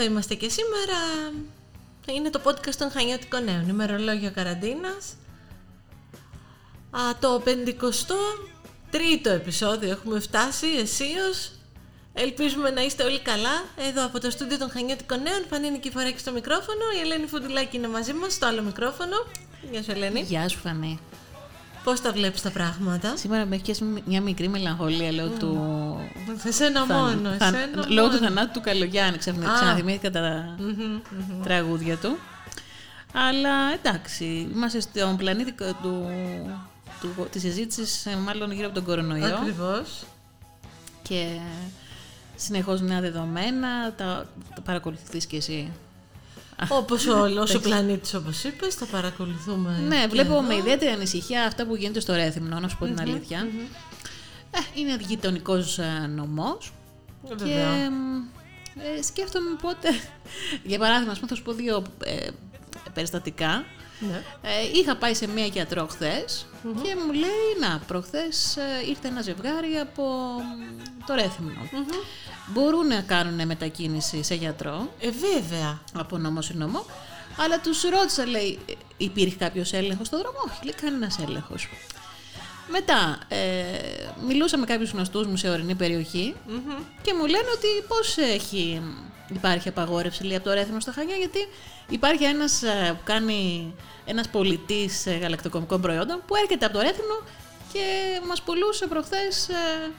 εδώ είμαστε και σήμερα. Είναι το podcast των Χανιώτικων Νέων, ημερολόγιο καραντίνας. Α, το 53ο επεισόδιο έχουμε φτάσει εσείως. Ελπίζουμε να είστε όλοι καλά. Εδώ από το στούντιο των Χανιώτικων Νέων, Φανή Νικηφοράκη στο μικρόφωνο. Η Ελένη Φουντουλάκη είναι μαζί μας στο άλλο μικρόφωνο. Γεια σου Ελένη. Γεια σου Φανή. Πώς τα βλέπεις τα πράγματα; Σήμερα με έχεις μια μικρή μελαγχολία λόγω του. Σε εσένα μόνο. Εσένα Λόγω του μόνο. θανάτου του Καλογιάννη. Ξαφνικά Α. ξαναθυμήθηκα τα τραγούδια του. Αλλά εντάξει, είμαστε στον πλανήτη κα- του, του, της συζήτησης μάλλον γύρω από τον κορονοϊό Ακριβώς. και συνεχώς νέα δεδομένα, τα, τα παρακολουθείς και εσύ; Όπως όλος ο πλανήτης όπως είπες, τα παρακολουθούμε. Ναι, και βλέπω εδώ. με ιδιαίτερη ανησυχία αυτά που γίνεται στο Ρέθυμνο, να σου πω την αλήθεια. Ε, είναι γειτονικός νομός και Βέβαια. μ, ε, σκέφτομαι πότε. Για παράδειγμα, ας πούμε, θα σου πω δύο ε, περιστατικά. Ναι. Ε, είχα πάει σε μία γιατρό χθες και μου λέει, να, προχθές ε, ήρθε ένα ζευγάρι από μ, το Ρέθυμνο. Μπορούν να κάνουν μετακίνηση σε γιατρό Ε, βέβαια. από νόμο σε νόμο, αλλά τους ρώτησα, λέει, «Ε, υπήρχε κάποιος έλεγχος στον δρόμο; Όχι, λέει, κανένας έλεγχος. Μετά, ε, μιλούσα με κάποιους γνωστούς μου σε ορεινή περιοχή και μου λένε ότι πώς έχει, υπάρχει απαγόρευση λέει, από το Ρέθυμνο στα Χανιά, γιατί υπάρχει ένας ε, που κάνει ένας πολιτής ε, γαλακτοκομικών προϊόντων που έρχεται από το Ρέθυμνο και μας πουλούσε προχθές ε,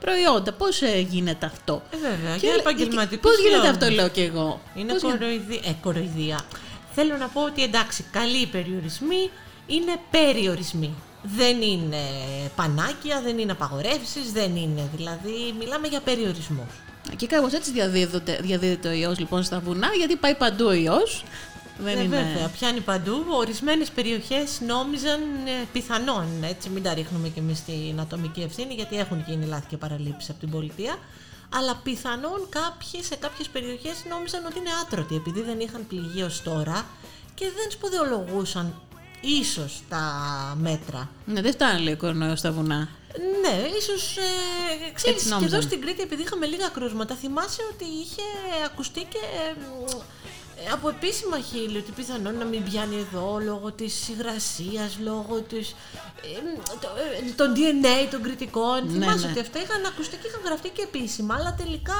προϊόντα. Πώς ε, γίνεται αυτό; Ε, βέβαια. Και για λέ- επαγγελματικούς Πώς γίνεται λόγους. αυτό, λέω και εγώ; Είναι Πώς γίνεται- κοροϊδία. Ε, κοροϊδία. Θέλω να πω ότι εντάξει, καλοί οι περιορισμοί είναι περιορισμοί. Δεν είναι πανάκια, δεν είναι απαγορεύσεις, δεν είναι. Δηλαδή, μιλάμε για περιορισμούς. Και κάπως έτσι διαδίδεται, διαδίδεται ο ιός λοιπόν στα βουνά, γιατί πάει παντού ο ιός. Δεν Ε, είναι. Βέβαια, πιάνει παντού. Ορισμένες περιοχές νόμιζαν ε, πιθανόν. Έτσι, μην τα ρίχνουμε κι εμείς την ατομική ευθύνη, γιατί έχουν γίνει λάθη και παραλήψεις από την πολιτεία. Αλλά πιθανόν κάποιοι σε κάποιες περιοχές νόμιζαν ότι είναι άτρωτοι, επειδή δεν είχαν πληγεί ως τώρα και δεν σπουδαιολογούσαν ίσως τα μέτρα. Ναι, δεν φτάνει λέει ο κορονοϊός στα βουνά. Ναι, ίσως. Ε, ξέρεις, Έτσι και εδώ νόμιζαν. στην Κρήτη, επειδή είχαμε λίγα κρούσματα, θυμάσαι ότι είχε ακουστεί και ε, μ, ε, από επίσημα χείλη ότι πιθανόν να μην πιάνει εδώ λόγω της υγρασίας, λόγω της, ε, μ, το- ε, των DNA των κριτικών. Ναι, θυμάσαι ναι. ότι αυτά είχαν ακουστεί και είχαν γραφτεί και επίσημα, αλλά τελικά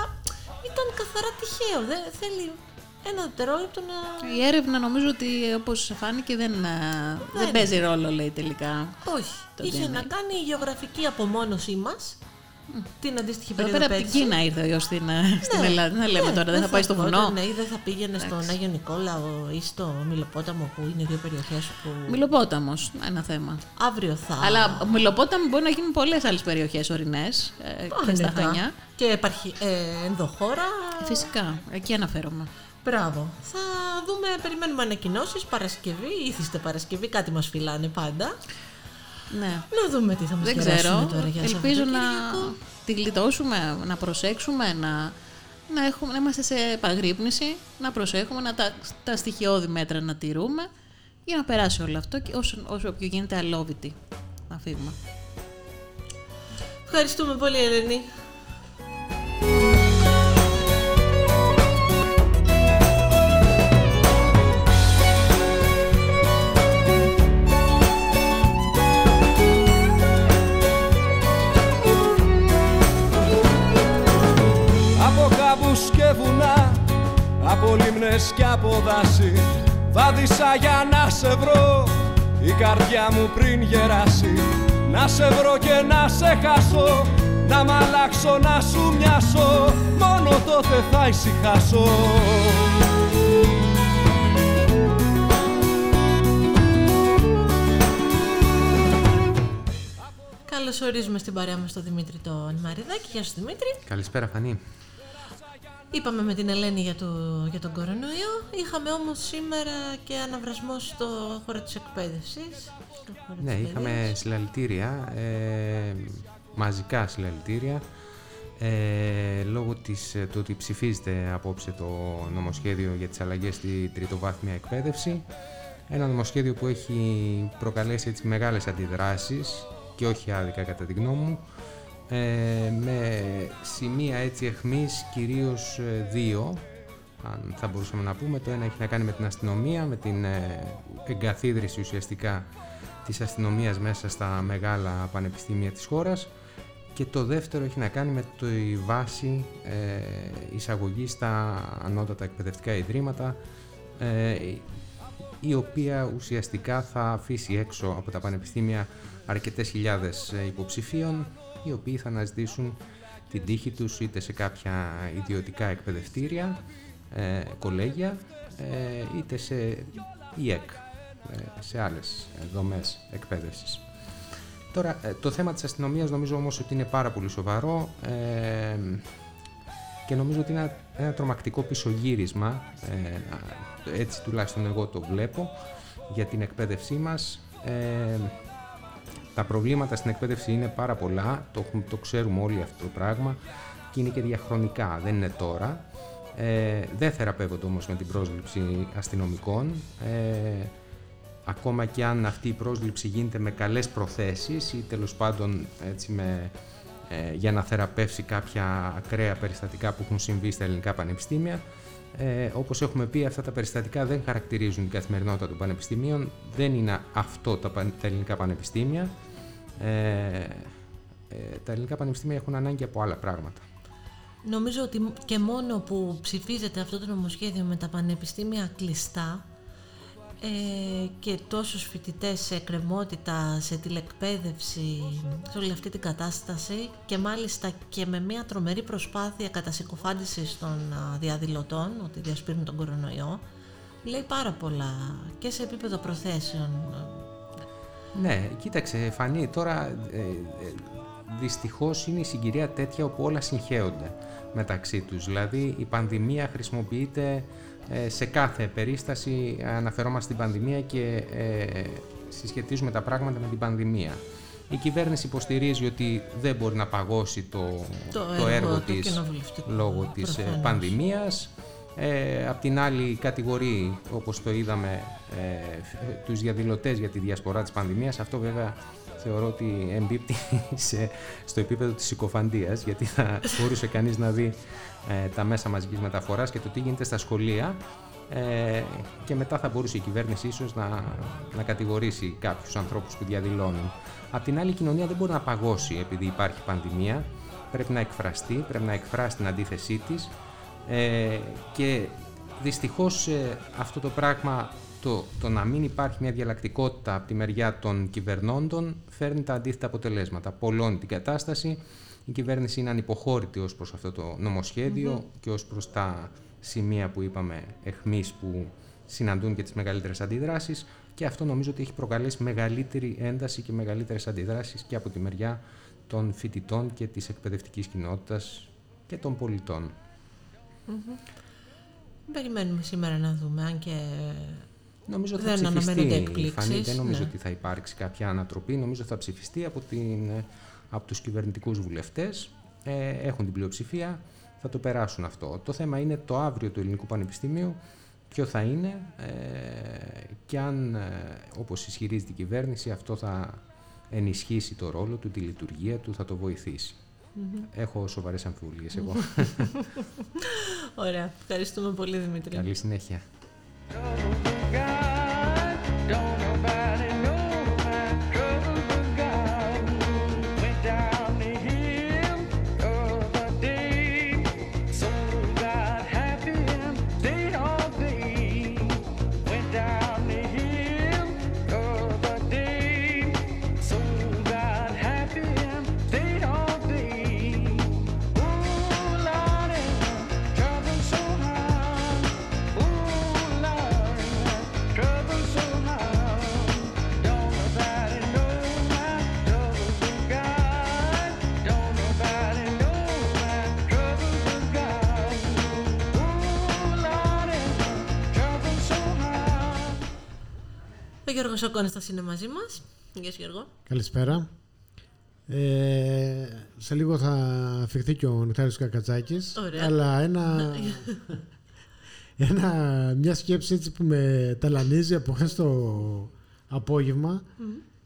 ήταν καθαρά τυχαίο. Δεν θέλει ένα δευτερόλεπτο να... Η έρευνα νομίζω ότι όπως φάνηκε δεν, α, δεν παίζει ρόλο, λέει τελικά. Όχι. Το Είχε DNA. να κάνει η γεωγραφική απομόνωσή μας, την αντίστοιχη Εδώ περίοδο πέρα από την πέρσι. Κίνα ήρθε ο ιό στην, α, στην Ελλάδα. Δεν θα λέμε Ναι, τώρα, δεν θα πάει στο ερχόταν, βουνό. Ναι, ή δεν θα πήγαινε στον Άγιο Νικόλαο ή στο Μιλοπόταμο που είναι δύο περιοχές που Μιλοπόταμος, ένα θέμα. αύριο θα... Αλλά Μιλοπόταμο μπορεί να γίνουν πολλές άλλες περιοχές ορεινές και στα Άνετα. Χανιά. Και υπάρχει ε, ενδοχώρα. Φυσικά, εκεί αναφέρομαι. Μπράβο. Θα δούμε, περιμένουμε ανακοινώσεις Παρασκευή, ήθιστε Παρασκευή, κάτι μας φυλάνε πάντα. Ναι. Να δούμε τι θα μας Δεν κεράσουν ξέρω. τώρα για Ελπίζω να Σαββατοκύριακο. τη γλιτώσουμε, να προσέξουμε, να, να, έχουμε, να είμαστε σε επαγρύπνηση, να προσέχουμε, να τα, τα στοιχειώδη μέτρα να τηρούμε για να περάσει όλο αυτό και όσο, όσο πιο γίνεται αλόβητη να φύγουμε. Ευχαριστούμε πολύ Ελένη. Από λίμνες και από δάση Βάδισα για να σε βρω, η καρδιά μου πριν γεράσει Να σε βρω και να σε χάσω, να μ' αλλάξω να σου μοιάσω Μόνο τότε θα ησυχάσω Καλώς ορίζουμε στην παρέα μας τον Δημήτρη τον Μαριδάκη. Γεια σου Δημήτρη. Καλησπέρα Φανή. Είπαμε με την Ελένη για, το, για τον κορονοϊό. Είχαμε όμως σήμερα και αναβρασμό στο χώρο της εκπαίδευσης. στο χώρο Ναι, της είχαμε παιδείας. συλλαλητήρια, ε, μαζικά συλλαλητήρια, ε, λόγω της, ε, του ότι ψηφίζεται απόψε το νομοσχέδιο για τις αλλαγές στη τριτοβάθμια εκπαίδευση. Ένα νομοσχέδιο που έχει προκαλέσει έτσι μεγάλες αντιδράσεις και όχι άδικα κατά τη γνώμη μου, ε, με σημεία έτσι εχμής κυρίως ε, δύο. αν θα μπορούσαμε να πούμε. Το ένα έχει να κάνει με την αστυνομία, με την ε, εγκαθίδρυση ουσιαστικά της αστυνομίας μέσα στα μεγάλα πανεπιστήμια της χώρας και το δεύτερο έχει να κάνει με τη βάση ε, εισαγωγή στα ανώτατα εκπαιδευτικά ιδρύματα ε, η οποία ουσιαστικά θα αφήσει έξω από τα πανεπιστήμια αρκετές χιλιάδες ε, υποψηφίων οι οποίοι θα αναζητήσουν την τύχη τους είτε σε κάποια ιδιωτικά εκπαιδευτήρια, ε, κολέγια, ε, είτε σε ΙΕΚ, ε, σε άλλες δομές εκπαίδευσης. Τώρα, το θέμα της αστυνομίας νομίζω όμως ότι είναι πάρα πολύ σοβαρό και νομίζω ότι είναι ένα τρομακτικό πισωγύρισμα, έτσι τουλάχιστον εγώ το βλέπω, για την εκπαίδευσή μας. Τα προβλήματα στην εκπαίδευση είναι πάρα πολλά, το, το ξέρουμε όλοι αυτό το πράγμα και είναι και διαχρονικά, δεν είναι τώρα. Ε, δεν θεραπεύονται όμως με την πρόσληψη αστυνομικών. Ε, ακόμα και αν αυτή η πρόσληψη γίνεται με καλές προθέσεις ή τέλος πάντων έτσι με, ε, για να θεραπεύσει κάποια ακραία περιστατικά που έχουν συμβεί στα ελληνικά πανεπιστήμια. Ε, όπως έχουμε πει, αυτά τα περιστατικά δεν χαρακτηρίζουν την καθημερινότητα των πανεπιστημίων, δεν είναι αυτό τα, τα ελληνικά πανεπιστήμια. Ε, ε, τα ελληνικά πανεπιστήμια έχουν ανάγκη από άλλα πράγματα. Νομίζω ότι και μόνο που ψηφίζεται αυτό το νομοσχέδιο με τα πανεπιστήμια κλειστά ε, και τόσους φοιτητές σε εκκρεμότητα, σε τηλεκπαίδευση, σε όλη αυτή την κατάσταση και μάλιστα και με μια τρομερή προσπάθεια κατασυκοφάντησης των διαδηλωτών ότι διασπείρουν τον κορονοϊό, λέει πάρα πολλά και σε επίπεδο προθέσεων ναι, κοίταξε, Φανή, τώρα ε, ε, δυστυχώς είναι η συγκυρία τέτοια όπου όλα συγχέονται μεταξύ τους. Δηλαδή η πανδημία χρησιμοποιείται ε, σε κάθε περίσταση, αναφερόμαστε στην πανδημία και ε, συσχετίζουμε τα πράγματα με την πανδημία. Η κυβέρνηση υποστηρίζει ότι δεν μπορεί να παγώσει το, το, έργο, της λόγω της ε, πανδημίας. Ε, απ' την άλλη κατηγορεί, όπως το είδαμε, ε, τους διαδηλωτές για τη διασπορά της πανδημίας. Αυτό βέβαια θεωρώ ότι εμπίπτει σε, στο επίπεδο της συκοφαντίας, γιατί θα μπορούσε κανείς να δει ε, τα μέσα μαζικής μεταφοράς και το τι γίνεται στα σχολεία ε, και μετά θα μπορούσε η κυβέρνηση ίσως να, να κατηγορήσει κάποιους ανθρώπους που διαδηλώνουν. Απ' την άλλη η κοινωνία δεν μπορεί να παγώσει επειδή υπάρχει πανδημία, πρέπει να εκφραστεί, πρέπει να εκφράσει την αντίθεσή της ε, και δυστυχώς ε, αυτό το πράγμα, το, το να μην υπάρχει μια διαλλακτικότητα από τη μεριά των κυβερνώντων φέρνει τα αντίθετα αποτελέσματα. Πολλώνει την κατάσταση, η κυβέρνηση είναι ανυποχώρητη ως προς αυτό το νομοσχεδιο και ως προς τα σημεία που είπαμε εχμής που συναντούν και τις μεγαλύτερες αντιδράσεις και αυτό νομίζω ότι έχει προκαλέσει μεγαλύτερη ένταση και μεγαλύτερες αντιδράσεις και από τη μεριά των φοιτητών και της εκπαιδευτικής κοινότητας και των πολιτών. Περιμένουμε σήμερα να δούμε, αν και Νομίζω δεν θα ψηφιστεί, Φανή, δεν νομίζω ναι. ότι θα υπάρξει κάποια ανατροπή. Νομίζω θα ψηφιστεί από, την, από τους κυβερνητικούς βουλευτές. Ε, έχουν την πλειοψηφία, θα το περάσουν αυτό. Το θέμα είναι το αύριο του Ελληνικού Πανεπιστημίου, ποιο θα είναι ε, και αν, ε, όπως ισχυρίζεται η κυβέρνηση, αυτό θα ενισχύσει το ρόλο του, τη λειτουργία του, θα το βοηθήσει. Έχω σοβαρές αμφιβολίες εγώ. Ωραία. Ευχαριστούμε πολύ Δημήτρη. Καλή συνέχεια. Ο Γιώργος Οκόνης είναι μαζί μας. Γεια σου Γιώργο. Καλησπέρα. Ε, σε λίγο θα αφιχθεί και ο Νεκτάρης Κακατσάκης. Ωραία. Αλλά ένα, ένα, μια σκέψη έτσι που με ταλανίζει από χθες το απόγευμα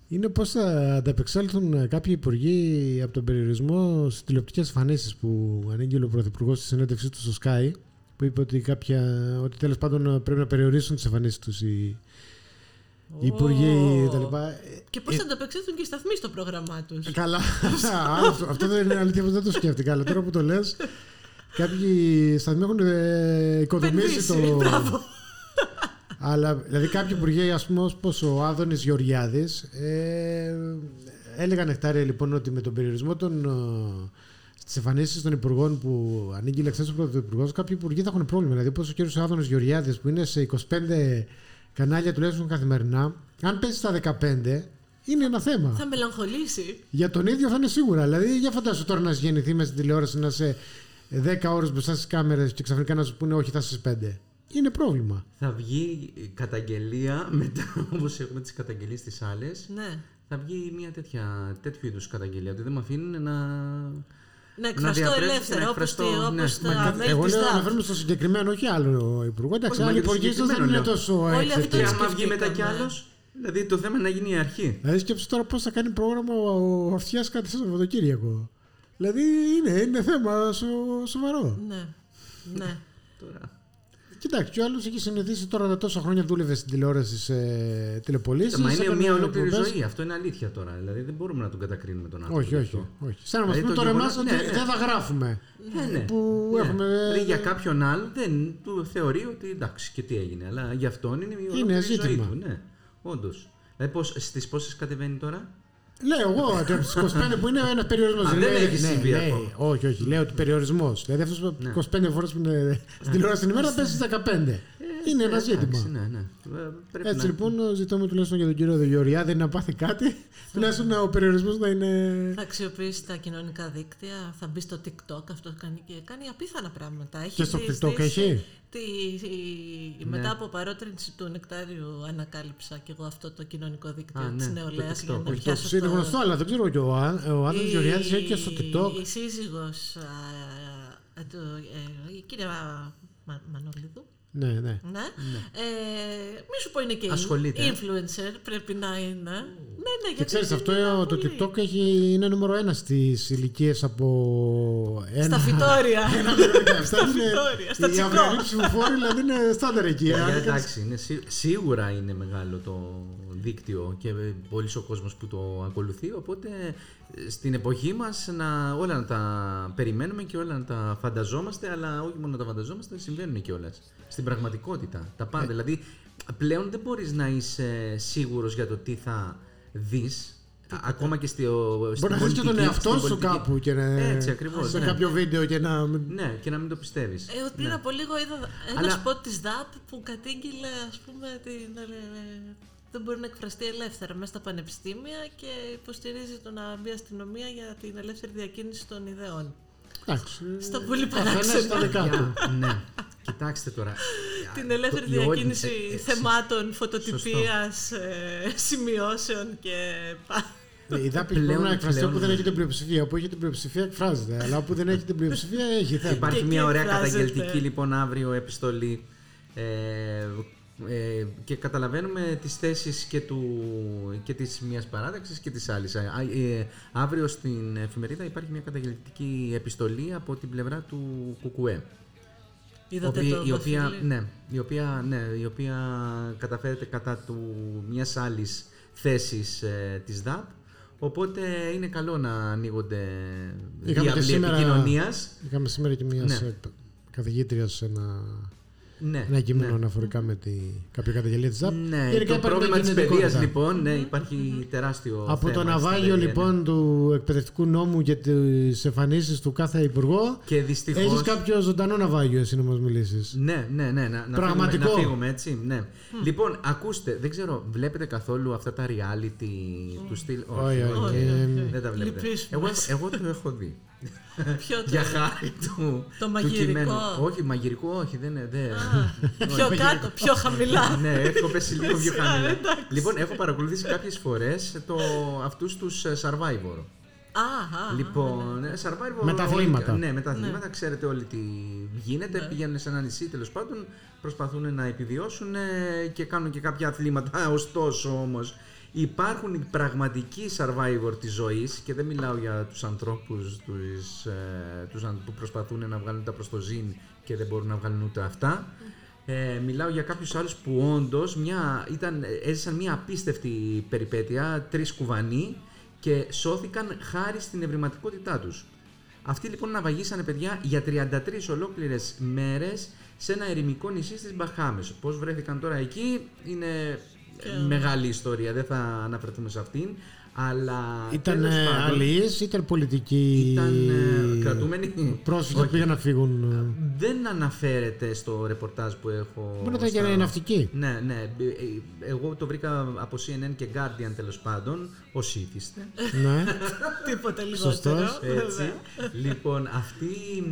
είναι πώς θα ανταπεξέλθουν κάποιοι υπουργοί από τον περιορισμό στις τηλεοπτικές εμφανίσεις που ανήγγειλε ο Πρωθυπουργός στη συνέντευξή του στο ΣΚΑΪ που είπε ότι, κάποια, ότι τέλος πάντων πρέπει να περιορίσουν τις εμφανίσεις τους οι, οι υπουργοί τα λοιπά. Και πώς θα ανταπεξέλθουν και οι σταθμοί στο πρόγραμμά τους. Ε, Καλά. Α, αυτό, αυτό δεν είναι αλήθεια, δεν το σκέφτηκα. Αλλά τώρα που το λες, κάποιοι σταθμοί έχουν ε, οικοδομήσει το. Επενδύσει, μπράβο. Αλλά δηλαδή κάποιοι υπουργοί, ας πούμε, όπως ο Άδωνης Γεωργιάδης, ε, έλεγαν εκτάρια λοιπόν ότι με τον περιορισμό των. Ε, Στις εμφανίσεις των υπουργών που ανήκει η του πρωθυπουργός, κάποιοι υπουργοί θα έχουν πρόβλημα. Δηλαδή, όπως ο κ. Άδωνο Γεωργιάδης, που είναι σε 25 κανάλια τουλάχιστον καθημερινά, αν πέσει στα 15, είναι ένα θέμα. Θα μελαγχολήσει. Για τον ίδιο θα είναι σίγουρα. Δηλαδή, για φαντάσου τώρα να γεννηθεί με στην τηλεόραση να είσαι 10 ώρες μπροστά στις κάμερες και ξαφνικά να σου πούνε Όχι, θα είσαι 5. Είναι πρόβλημα. Θα βγει καταγγελία μετά, όπως έχουμε τις καταγγελίες στις άλλες. Ναι. Θα βγει μια τέτοια, τέτοιου είδους καταγγελία. Ότι δεν με αφήνουν να. Να εκφραστώ διαπρέσω, ελεύθερα, να όπως, εκφραστώ, τη, ναι. όπως Μα τα και- μέλη Εγώ της λέω ΔΑΠ. αναφέρομαι στο συγκεκριμένο, όχι άλλο υπουργό. Εντάξει, Όχι, μα άλλοι για το υπουργοί ίσω δεν συγκεκριμένο είναι λέω. τόσο Όλοι αυτοί έξυπνοι. Και το άμα βγει μετά κι σκεφτήκαμε. άλλος. Δηλαδή το θέμα είναι να γίνει η αρχή. Δηλαδή σκέψου τώρα πώς θα κάνει πρόγραμμα ο, ο Αυτιάς κάτι στο Σαββατοκύριακο. Δηλαδή είναι, είναι θέμα σο, σοβαρό. Ναι. ναι. Τώρα. Κοιτάξτε, και ο άλλος έχει συνηθίσει τώρα τόσα χρόνια δούλευε στην τηλεόραση σε τηλεπολίσει. Μα είναι μια ολόκληρη ζωή. Αυτό είναι αλήθεια τώρα. Δηλαδή δεν μπορούμε να τον κατακρίνουμε τον άνθρωπο. Όχι, γι' όχι. αυτό. όχι. Σαν να μας Δηλαδή, πούμε το τώρα εμάς γεγονός- ότι ναι, ναι. δεν θα γράφουμε. Ναι, ναι. Που Ναι. έχουμε. Δηλαδή, για κάποιον άλλο δεν του θεωρεί ότι εντάξει και τι έγινε. Αλλά για αυτόν είναι η ολόκληρη ζωή ζήτημα. του. Ναι, όντως. Δηλαδή στις πόσες κατεβαίνει τώρα; Λέω εγώ ότι από τι 25 που είναι ένας περιορισμός. Α, δεν έχεις συμβεί ακόμα. Όχι, όχι. Λέω ότι περιορισμός. Δηλαδή αυτός Ναι. 25 φορές που είναι στην τηλεόραση την ημέρα πέσει στις 15. Είναι ένα Εντάξει, ζήτημα. Ναι, ναι. Ε, Πρέπει Έτσι να... λοιπόν ζητούμε τουλάχιστον για τον κύριο Γεωργιάδη να πάθει κάτι. τουλάχιστον ο περιορισμός να είναι. Θα αξιοποιήσει τα κοινωνικά δίκτυα, θα μπει στο TikTok, αυτό κάνει και κάνει απίθανα πράγματα. Έχει Και στο τη- TikTok τη- έχει; Τη, η- Ναι. Μετά από παρότρινση του Νεκτάριου ανακάλυψα και εγώ αυτό το κοινωνικό δίκτυο Α, της ναι, νεολαίας το για TikTok. να Όχι, πιάσω Είναι το- γνωστό, αλλά δεν ξέρω και ο, Ά- ο Άδωνο η- Γεωργιάδης έχει και στο TikTok. Η σύζυγος α, α, του, ε, η κυρία Μα- Μανολίδου. Ναι, ναι. Ναι. Ε, μη σου πω είναι και Ασχολείται. influencer, πρέπει να είναι. Ναι, ναι, Και γιατί ξέρεις, είναι αυτό το πολύ. TikTok έχει, είναι νούμερο ένα στις ηλικίες από ένα. Στα φυτόρια. Στα φυτόρια, στα Οι τσικό. αυριανοί ψηφοφόροι δηλαδή είναι στάνταρ εκεί. Για, Αν κάνεις- εντάξει, είναι, σί- σίγουρα είναι μεγάλο το δίκτυο και πολύ ο κόσμος που το ακολουθεί, οπότε ε, στην εποχή μας να, όλα να τα περιμένουμε και όλα να τα φανταζόμαστε, αλλά όχι μόνο να τα φανταζόμαστε, συμβαίνουν κιόλας. Στην πραγματικότητα, τα Ε. πάντα. Δηλαδή, πλέον δεν μπορείς να είσαι σίγουρος για το τι θα δεις, α- ακόμα και στη, ο- στην Μπορεί να δεις και τον πολιτική- εαυτό στην σου πολιτική- κάπου και να. Έτσι ακριβώς, Σε ναι. κάποιο βίντεο και να. Ναι, και να μην το πιστεύεις. Ε, πριν από λίγο είδα ένα Αλλά- σποτ της ΔΑΠ που κατήγγειλε ας πούμε την, ε, δεν μπορεί να εκφραστεί ελεύθερα μέσα στα πανεπιστήμια και υποστηρίζει το να μπει αστυνομία για την ελεύθερη διακίνηση των ιδεών. Εντάξει. Στα πολύ Καθένας παράξενα. στα δικά του. Για- ναι, κοιτάξτε τώρα. Την ελεύθερη Το- η όλη- διακίνηση ε, ε, θεμάτων, φωτοτυπίας, ε, σημειώσεων και πα- Ε, Η ΔΑΠ Πλέον- πρέπει να εκφραστεί πλέον- όπου δεν έχει την πλειοψηφία. Όπου έχει την πλειοψηφία εκφράζεται. Αλλά όπου δεν έχει την πλειοψηφία έχει θέμα. Υπάρχει Και μια εκεί ωραία εκφράζεται. καταγγελτική λοιπόν αύριο επιστολή ε, ε, και καταλαβαίνουμε τις θέσεις και, του, και της μιας παράταξης και της άλλης. Α, ε, αύριο στην εφημερίδα υπάρχει μια καταγγελτική επιστολή από την πλευρά του ΚΚΕ. Είδατε Οποία- το η, οποία, προφίλ; ναι, η, οποία, ναι, η οποία καταφέρεται κατά του μιας άλλης θέσης ε, της ΔΑΠ Οπότε είναι καλό να ανοίγονται Είχαμε και διάβλοι σήμερα- επικοινωνίας. Είχαμε σήμερα και μια Ναι. καθηγήτρια σε ένα, Ναι, ένα κείμενο ναι. αναφορικά με τη, κάποια καταγγελία της ΔΑΠ. Ναι, Γενικά το υπάρχει πρόβλημα μια της κινητικότητα. παιδείας λοιπόν, ναι, υπάρχει τεράστιο Από θέμα το στην ναυάγιο παιδεία, ναι. λοιπόν του εκπαιδευτικού νόμου και τις εμφανίσεις του κάθε υπουργό. Και δυστυχώς... Έχεις κάποιο ζωντανό ναυάγιο εσύ να μας μιλήσεις. Ναι, ναι, ναι, να, να, Πραγματικό. φύγουμε, να φύγουμε, έτσι, ναι. Λοιπόν, ακούστε, δεν ξέρω, βλέπετε καθόλου αυτά τα reality του στυλ; Όχι, όχι. Ε, Δεν τα βλέπετε. Λυπείς Εγώ, μας. εγώ το έχω δει. Ποιο το- Για χάρη του, Το του μαγειρικό. κειμένου. Όχι, μαγειρικό, όχι, δεν είναι. Δεν... Πιο κάτω, πιο χαμηλά. ναι, έχω πέσει λίγο πιο Α, χαμηλά. εντάξει. λοιπόν, έχω παρακολουθήσει κάποιες φορές το, αυτούς τους ε, Survivor. Α, α, Λοιπόν, ε, Survivor. Με τα αθλήματα. όλοι- Ναι, με τα αθλήματα. Ξέρετε όλοι τι γίνεται. Πηγαίνουν σε ένα νησί τέλος πάντων, προσπαθούν να επιβιώσουν ε, και κάνουν και κάποια αθλήματα. Ωστόσο όμως, υπάρχουν οι πραγματικοί survivor της ζωής και δεν μιλάω για τους ανθρώπους τους, ε, τους αν- που προσπαθούν να βγάλουν τα προς το ζήν και δεν μπορούν να βγάλουν ούτε αυτά. Ε, μιλάω για κάποιους άλλους που όντως μια, ήταν, έζησαν μια απίστευτη περιπέτεια, τρεις κουβανοί και σώθηκαν χάρη στην ευρηματικότητά τους. Αυτοί λοιπόν ναυαγήσανε παιδιά για 33 ολόκληρες μέρες σε ένα ερημικό νησί στις Μπαχάμες. Πώς βρέθηκαν τώρα εκεί είναι μεγάλη ιστορία, δεν θα αναφερθούμε σε αυτήν. Αλλά Ήταν τέλος πάντων, αλληλείς, ήταν πολιτικοί Ήταν ε, κρατούμενοι. πρόσφυγες Όχι. που πήγαν να φύγουν. ε. Δεν αναφέρεται στο ρεπορτάζ που έχω. Μπορεί να ήταν στα- για ναυτική. Ναι, ναι. Ε, ε, Εγώ το βρήκα από CNN και Guardian τέλος πάντων. Όσοι ήθιστε. ναι. Τίποτα λιγότερο. Σωστός. Έτσι. λοιπόν, αυτοί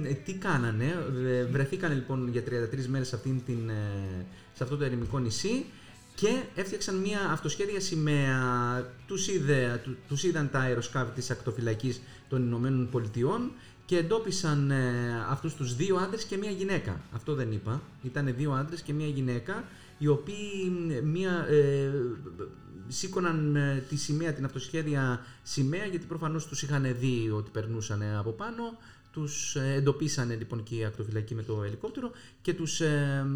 ε, τι κάνανε. ε, Βρεθήκαν λοιπόν για 33 μέρες σε, αυτήν την, ε, σε αυτό το ερημικό νησί και έφτιαξαν μια αυτοσχέδια σημαία. Τους, είδε, του- τους είδαν τα αεροσκάφη της ακτοφυλακής των Ηνωμένων Πολιτειών και εντόπισαν ε, αυτούς τους δύο άντρες και μια γυναίκα. Αυτό δεν είπα. Ήταν δύο άντρες και μια γυναίκα οι οποίοι ε, μια, ε, σήκωναν ε, τη σημαία, την αυτοσχέδια σημαία γιατί προφανώς τους είχαν δει ότι περνούσαν από πάνω τους ε, εντοπίσανε λοιπόν και οι ακτοφυλακοί με το ελικόπτερο και τους, ε,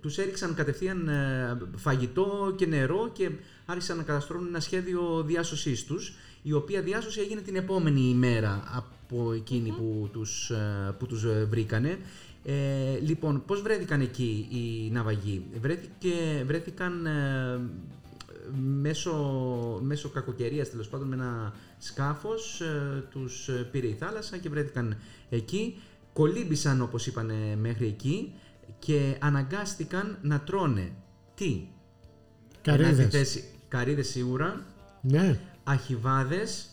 τους έριξαν κατευθείαν ε, φαγητό και νερό και άρχισαν να καταστρώνουν ένα σχέδιο διάσωσής τους η οποία διάσωση έγινε την επόμενη ημέρα από εκείνη που τους, ε, που τους ε, βρήκανε. Ε, λοιπόν, πώς βρέθηκαν εκεί οι ναυαγοί; Βρέθηκε, βρέθηκαν ε, μέσω, μέσω κακοκαιρίας τέλος πάντων με ένα σκάφος ε, τους ε, πήρε η θάλασσα και βρέθηκαν εκεί κολύμπησαν όπως είπανε μέχρι εκεί και αναγκάστηκαν να τρώνε τι; Εν Καρύδες. αντιθέσει, καρύδες σίγουρα Ναι. αχιβάδες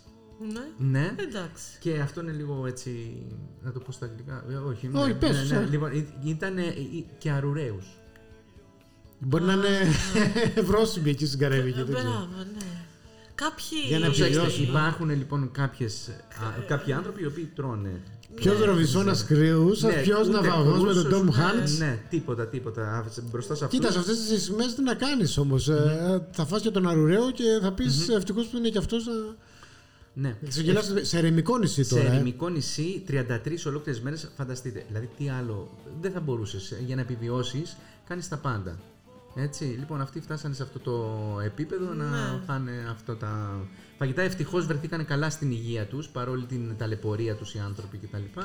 Ναι. ναι Εντάξει. και αυτό είναι λίγο έτσι να το πω στα αγγλικά ε, όχι, Όχι, ναι, πες, ναι, ναι. ε. Λοιπόν, ήταν και αρουραίους Μπορεί να είναι βρόσιμοι εκεί στην Καραϊβική. δεν ξέρω. Μπράβο, ναι. Κάποιοι. Για να Προσέξτε, επιβιώσουν, ε. υπάρχουν λοιπόν κάποιες, α, κάποιοι άνθρωποι οι οποίοι τρώνε Ποιος ροβισόνα κρύου, Ναι, ποιος ούτε ναυαγός με τον κρούσος, Τόμ ναι, Χάντ. Ναι, τίποτα, τίποτα. Α, Μπροστά σε αυτούς... Κοίτας, σε αυτές τις σημαίες τι να κάνεις όμως. θα φας και τον αρουραίο και θα πεις ευτυχώς που είναι και αυτός να. Ναι. Σε γελάς σε ερημικό νησί Σε τώρα. ε. ερημικό νησί, 33 ολόκληρες μέρες, φανταστείτε. Δηλαδή, τι άλλο δεν θα μπορούσες για να επιβιώσεις, κάνεις τα πάντα. Έτσι, λοιπόν, αυτοί φτάσανε σε αυτό το επίπεδο να Ναι. φάνε αυτά τα φαγητά. Ευτυχώς βρεθήκαν καλά στην υγεία τους, παρόλη την ταλαιπωρία τους οι άνθρωποι κτλ.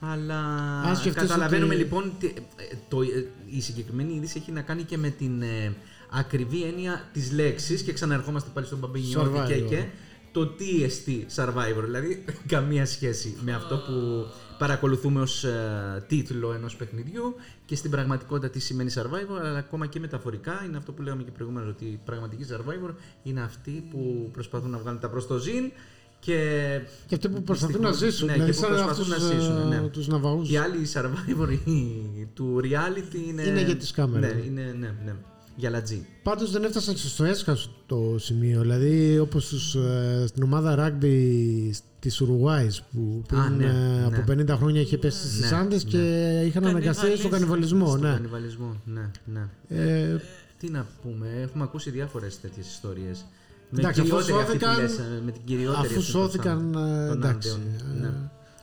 Αλλά Αν σκεφτείς καταλαβαίνουμε ότι- λοιπόν τι- ε, το, ε, η συγκεκριμένη είδηση έχει να κάνει και με την ε, ακριβή έννοια της λέξης και ξαναρχόμαστε πάλι στον Παμπινιώτη και, Survivor. και το τι εστί Survivor, δηλαδή καμία σχέση με αυτό που παρακολουθούμε ως ε, τίτλο ενός παιχνιδιού και στην πραγματικότητα τι σημαίνει Survivor, αλλά ακόμα και μεταφορικά είναι αυτό που λέγαμε και προηγούμενα ότι η πραγματική Survivor είναι αυτοί που προσπαθούν να βγάλουν τα προς το ζήν και, Και αυτοί που προσπαθούν να δυστυχώς- ζήσουν. ναι, δηλαδή και που σαν προσπαθούν αυτούς, να ζήσουν, ναι. ε, τους ναυαγούς. οι άλλοι Survivor οι- του reality είναι... Είναι για τις κάμερες. Ναι, είναι, ναι, ναι. Για λατζή. Πάντως δεν έφτασαν και στο έσχαστο σημείο. Δηλαδή όπως τους, ε, στην ομάδα rugby της Ουρουάης που πριν ναι, ε, ναι. από 50 χρόνια είχε πέσει στις Ναι, Άνδες ναι. και είχαν αναγκαστεί στον κανιβαλισμό. Στον Ναι. κανιβαλισμό, ναι, ναι. Ε, Τι να πούμε, έχουμε ακούσει διάφορες τέτοιες ιστορίες. Με Εντάξει, αφού κυριότερη αυτή που σώθηκαν- λες, ε, με την κυριότερη αφού αυτή που σώθηκαν, σαν- ε, των εντάξει. άντεων, ε, ναι.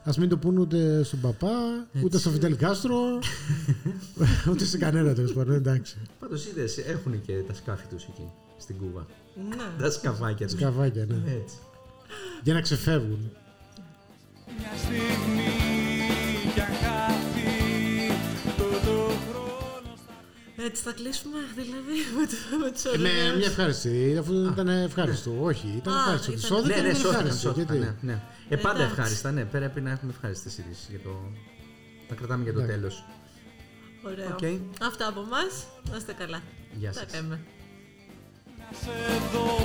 Ας μην το πούν ούτε στον παπά, ούτε στον Φιντελ Κάστρο, ούτε σε κανένα τέλος πάντων. Εντάξει. Πάντως είδες, έχουν και τα σκάφη τους εκεί, στην Κούβα. Ναι. Τα σκαφάκια τους. Σκαβάκια, ναι. Έτσι. Για να ξεφεύγουν. Μια στιγμή κι αν χαθεί το χρόνο Έτσι θα κλείσουμε, δηλαδή, με, το, με τους Ε, Με ωραίους. μια ευχάριστη, αφού ήταν ευχάριστο. Όχι, ήταν Α, ευχάριστο. ήταν- Σώθηκαν, Ναι, ναι, ήταν σώθηκαν, ευχάριστο. σώθηκαν, Γιατί; ναι, ναι. Ε, πάντα Εντάξει. ευχάριστα, ναι. Πρέπει να έχουμε ευχάριστες ειδήσεις για το... Τα κρατάμε για το Εντάξει. τέλος. Ωραίο. Οκ. Αυτά από εμάς. Να είστε καλά. Γεια Τα